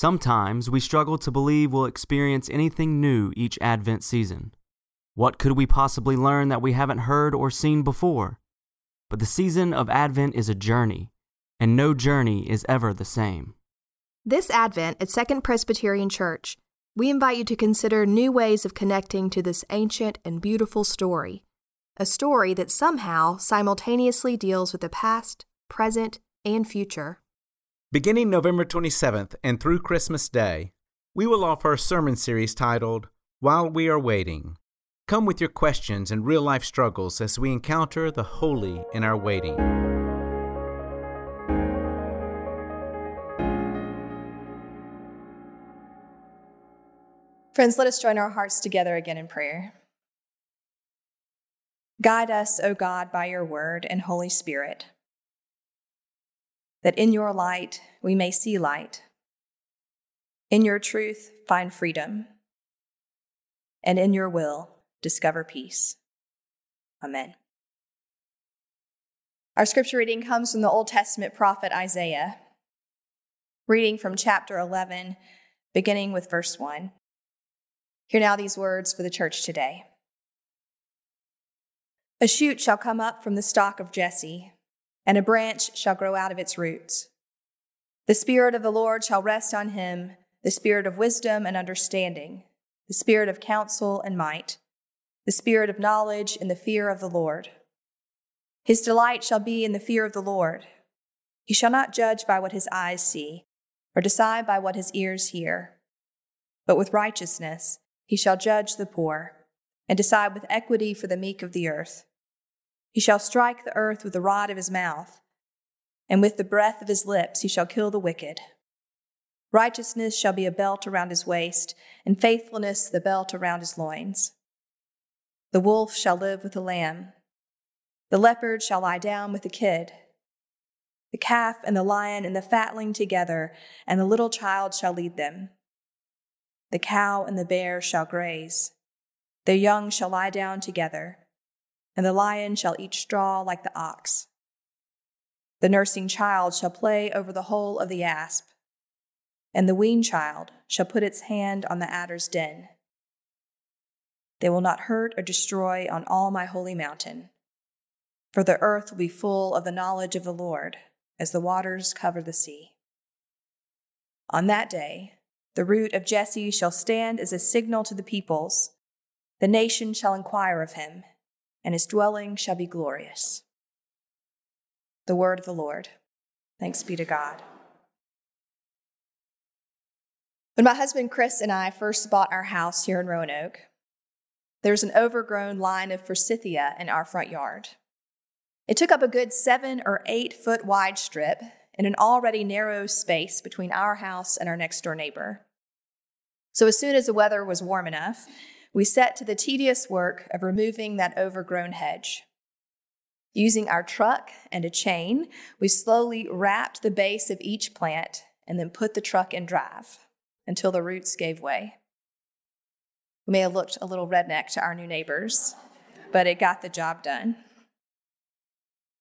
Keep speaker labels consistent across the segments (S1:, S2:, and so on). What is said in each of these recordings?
S1: Sometimes we struggle to believe we'll experience anything new each Advent season. What could we possibly learn that we haven't heard or seen before? But the season of Advent is a journey, and no journey is ever the same.
S2: This Advent at Second Presbyterian Church, we invite you to consider new ways of connecting to this ancient and beautiful story, a story that somehow simultaneously deals with the past, present, and future.
S3: Beginning November 27th and through Christmas Day, we will offer a sermon series titled While We Are Waiting. Come with your questions and real life struggles as we encounter the holy in our waiting.
S4: Friends, let us join our hearts together again in prayer. Guide us, O God, by your word and Holy Spirit, that in your light we may see light, in your truth find freedom, and in your will discover peace. Amen. Our scripture reading comes from the Old Testament prophet Isaiah, reading from chapter 11, beginning with verse 1. Hear now these words for the church today. A shoot shall come up from the stock of Jesse, and a branch shall grow out of its roots. The Spirit of the Lord shall rest on him, the Spirit of wisdom and understanding, the Spirit of counsel and might, the Spirit of knowledge and the fear of the Lord. His delight shall be in the fear of the Lord. He shall not judge by what his eyes see, or decide by what his ears hear, but with righteousness he shall judge the poor, and decide with equity for the meek of the earth. He shall strike the earth with the rod of his mouth, and with the breath of his lips he shall kill the wicked. Righteousness shall be a belt around his waist, and faithfulness the belt around his loins. The wolf shall live with the lamb. The leopard shall lie down with the kid. The calf and the lion and the fatling together, and the little child shall lead them. The cow and the bear shall graze. Their young shall lie down together, and the lion shall eat straw like the ox. The nursing child shall play over the hole of the asp, and the weaned child shall put its hand on the adder's den. They will not hurt or destroy on all my holy mountain, for the earth will be full of the knowledge of the Lord as the waters cover the sea. On that day, the root of Jesse shall stand as a signal to the peoples. The nation shall inquire of him, and his dwelling shall be glorious. The word of the Lord. Thanks be to God. When my husband Chris and I first bought our house here in Roanoke, there was an overgrown line of forsythia in our front yard. It took up a good seven or eight foot wide strip in an already narrow space between our house and our next door neighbor. So, as soon as the weather was warm enough, we set to the tedious work of removing that overgrown hedge. Using our truck and a chain, we slowly wrapped the base of each plant and then put the truck in drive until the roots gave way. We may have looked a little redneck to our new neighbors, but it got the job done.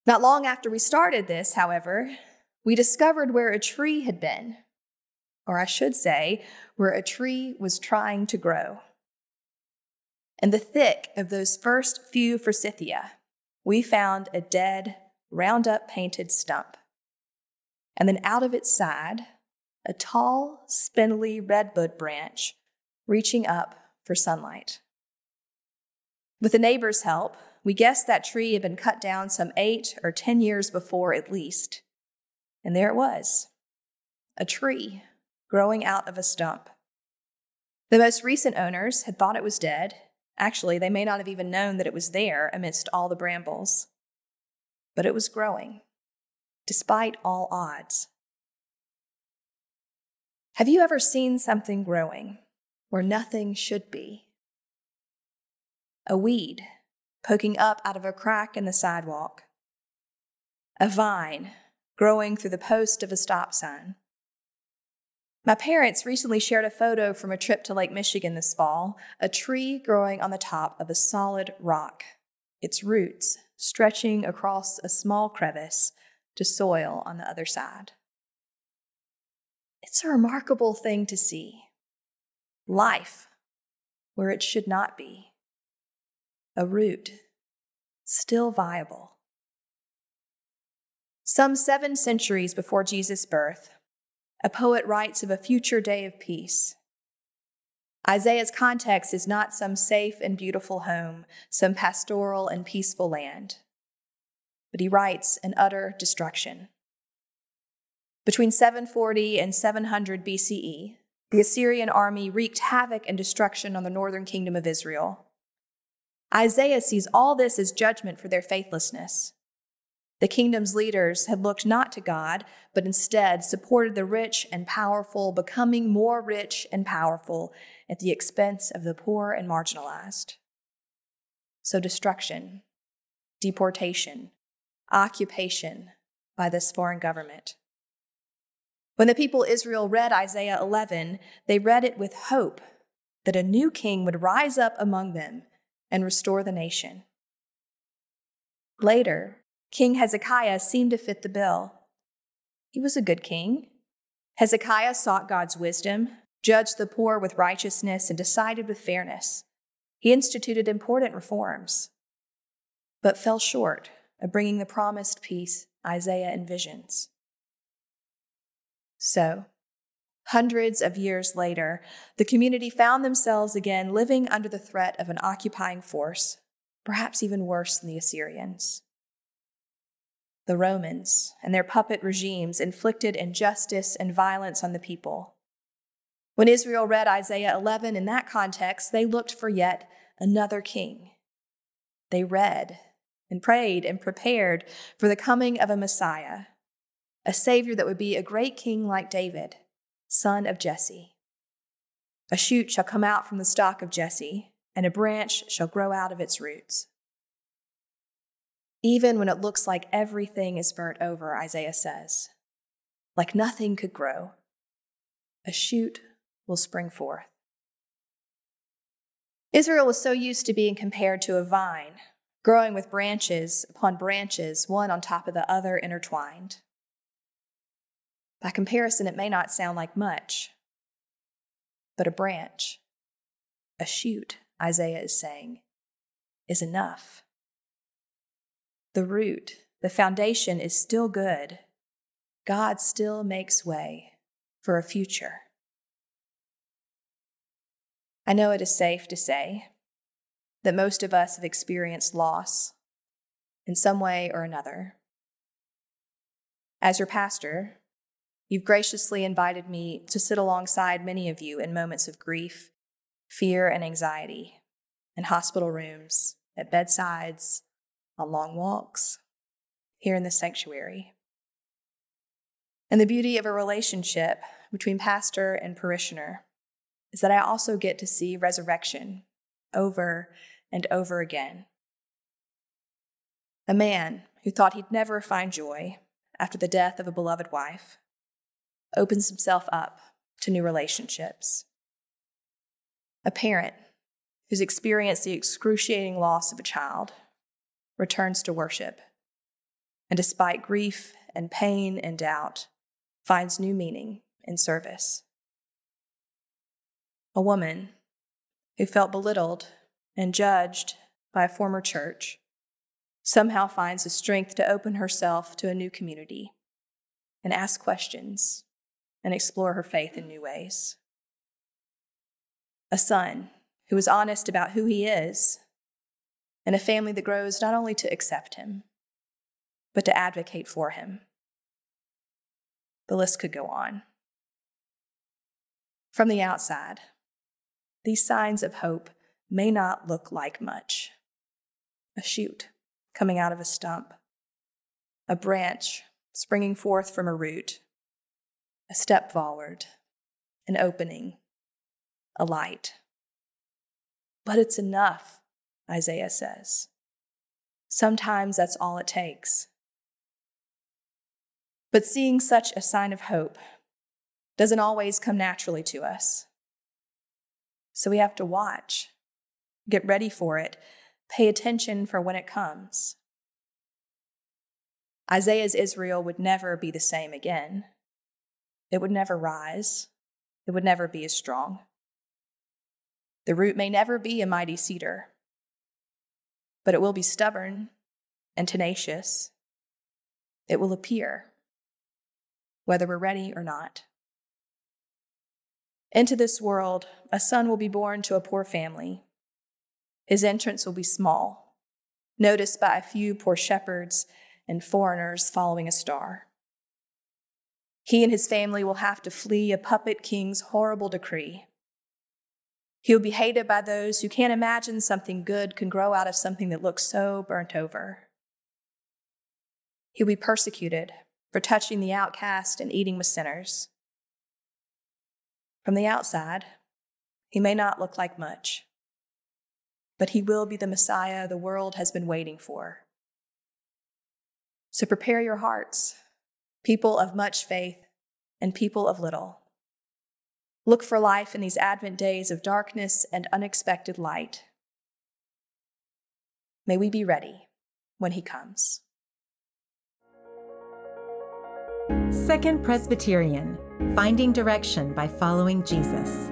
S4: Not long after we started this, however, we discovered where a tree had been or I should say, where a tree was trying to grow. In the thick of those first few forsythia, we found a dead, Roundup painted stump. And then out of its side, a tall, spindly redbud branch reaching up for sunlight. With the neighbor's help, we guessed that tree had been cut down some eight or ten years before at least. And there it was a tree growing out of a stump. The most recent owners had thought it was dead. Actually, they may not have even known that it was there amidst all the brambles. But it was growing, despite all odds. Have you ever seen something growing where nothing should be? A weed poking up out of a crack in the sidewalk, a vine growing through the post of a stop sign my parents recently shared a photo from a trip to Lake Michigan this fall, a tree growing on the top of a solid rock, its roots stretching across a small crevice to soil on the other side. It's a remarkable thing to see. Life where it should not be. A root still viable. Some seven centuries before Jesus' birth, a poet writes of a future day of peace. Isaiah's context is not some safe and beautiful home, some pastoral and peaceful land, but he writes an utter destruction. Between 740 and 700 BCE, the Assyrian army wreaked havoc and destruction on the northern kingdom of Israel. Isaiah sees all this as judgment for their faithlessness. The kingdom's leaders had looked not to God, but instead supported the rich and powerful, becoming more rich and powerful at the expense of the poor and marginalized. So, destruction, deportation, occupation by this foreign government. When the people Israel read Isaiah 11, they read it with hope that a new king would rise up among them and restore the nation. Later, King Hezekiah seemed to fit the bill. He was a good king. Hezekiah sought God's wisdom, judged the poor with righteousness, and decided with fairness. He instituted important reforms, but fell short of bringing the promised peace Isaiah envisions. So, hundreds of years later, the community found themselves again living under the threat of an occupying force, perhaps even worse than the Assyrians. The Romans and their puppet regimes inflicted injustice and violence on the people. When Israel read Isaiah 11 in that context, they looked for yet another king. They read and prayed and prepared for the coming of a Messiah a Savior that would be a great king like David, son of Jesse. A shoot shall come out from the stock of Jesse, and a branch shall grow out of its roots. Even when it looks like everything is burnt over, Isaiah says, like nothing could grow, a shoot will spring forth. Israel was so used to being compared to a vine, growing with branches upon branches, one on top of the other intertwined. By comparison, it may not sound like much, but a branch, a shoot, Isaiah is saying, is enough. The root, the foundation is still good. God still makes way for a future. I know it is safe to say that most of us have experienced loss in some way or another. As your pastor, You've graciously invited me to sit alongside many of you in moments of grief, fear, and anxiety, in hospital rooms, at bedsides, on long walks, here in the sanctuary. And the beauty of a relationship between pastor and parishioner is that I also get to see resurrection over and over again. A man who thought he'd never find joy after the death of a beloved wife opens himself up to new relationships. A parent who's experienced the excruciating loss of a child returns to worship, and despite grief and pain and doubt, finds new meaning in service. A woman who felt belittled and judged by a former church somehow finds the strength to open herself to a new community and ask questions and explore her faith in new ways. A son who is honest about who he is, and a family that grows not only to accept him, but to advocate for him. The list could go on. From the outside, these signs of hope may not look like much. A shoot coming out of a stump, a branch springing forth from a root, a step forward, an opening, a light. But it's enough, Isaiah says. Sometimes that's all it takes. But seeing such a sign of hope doesn't always come naturally to us. So we have to watch, get ready for it, pay attention for when it comes. Isaiah's Israel would never be the same again. It would never rise. It would never be as strong. The root may never be a mighty cedar, but it will be stubborn and tenacious. It will appear, whether we're ready or not. Into this world, a son will be born to a poor family. His entrance will be small, noticed by a few poor shepherds and foreigners following a star. He and his family will have to flee a puppet king's horrible decree. He'll be hated by those who can't imagine something good can grow out of something that looks so burnt over. He'll be persecuted for touching the outcast and eating with sinners. From the outside, he may not look like much, but he will be the Messiah the world has been waiting for. So prepare your hearts, people of much faith and people of little. Look for life in these Advent days of darkness and unexpected light. May we be ready when he comes.
S5: Second Presbyterian Finding Direction by Following Jesus.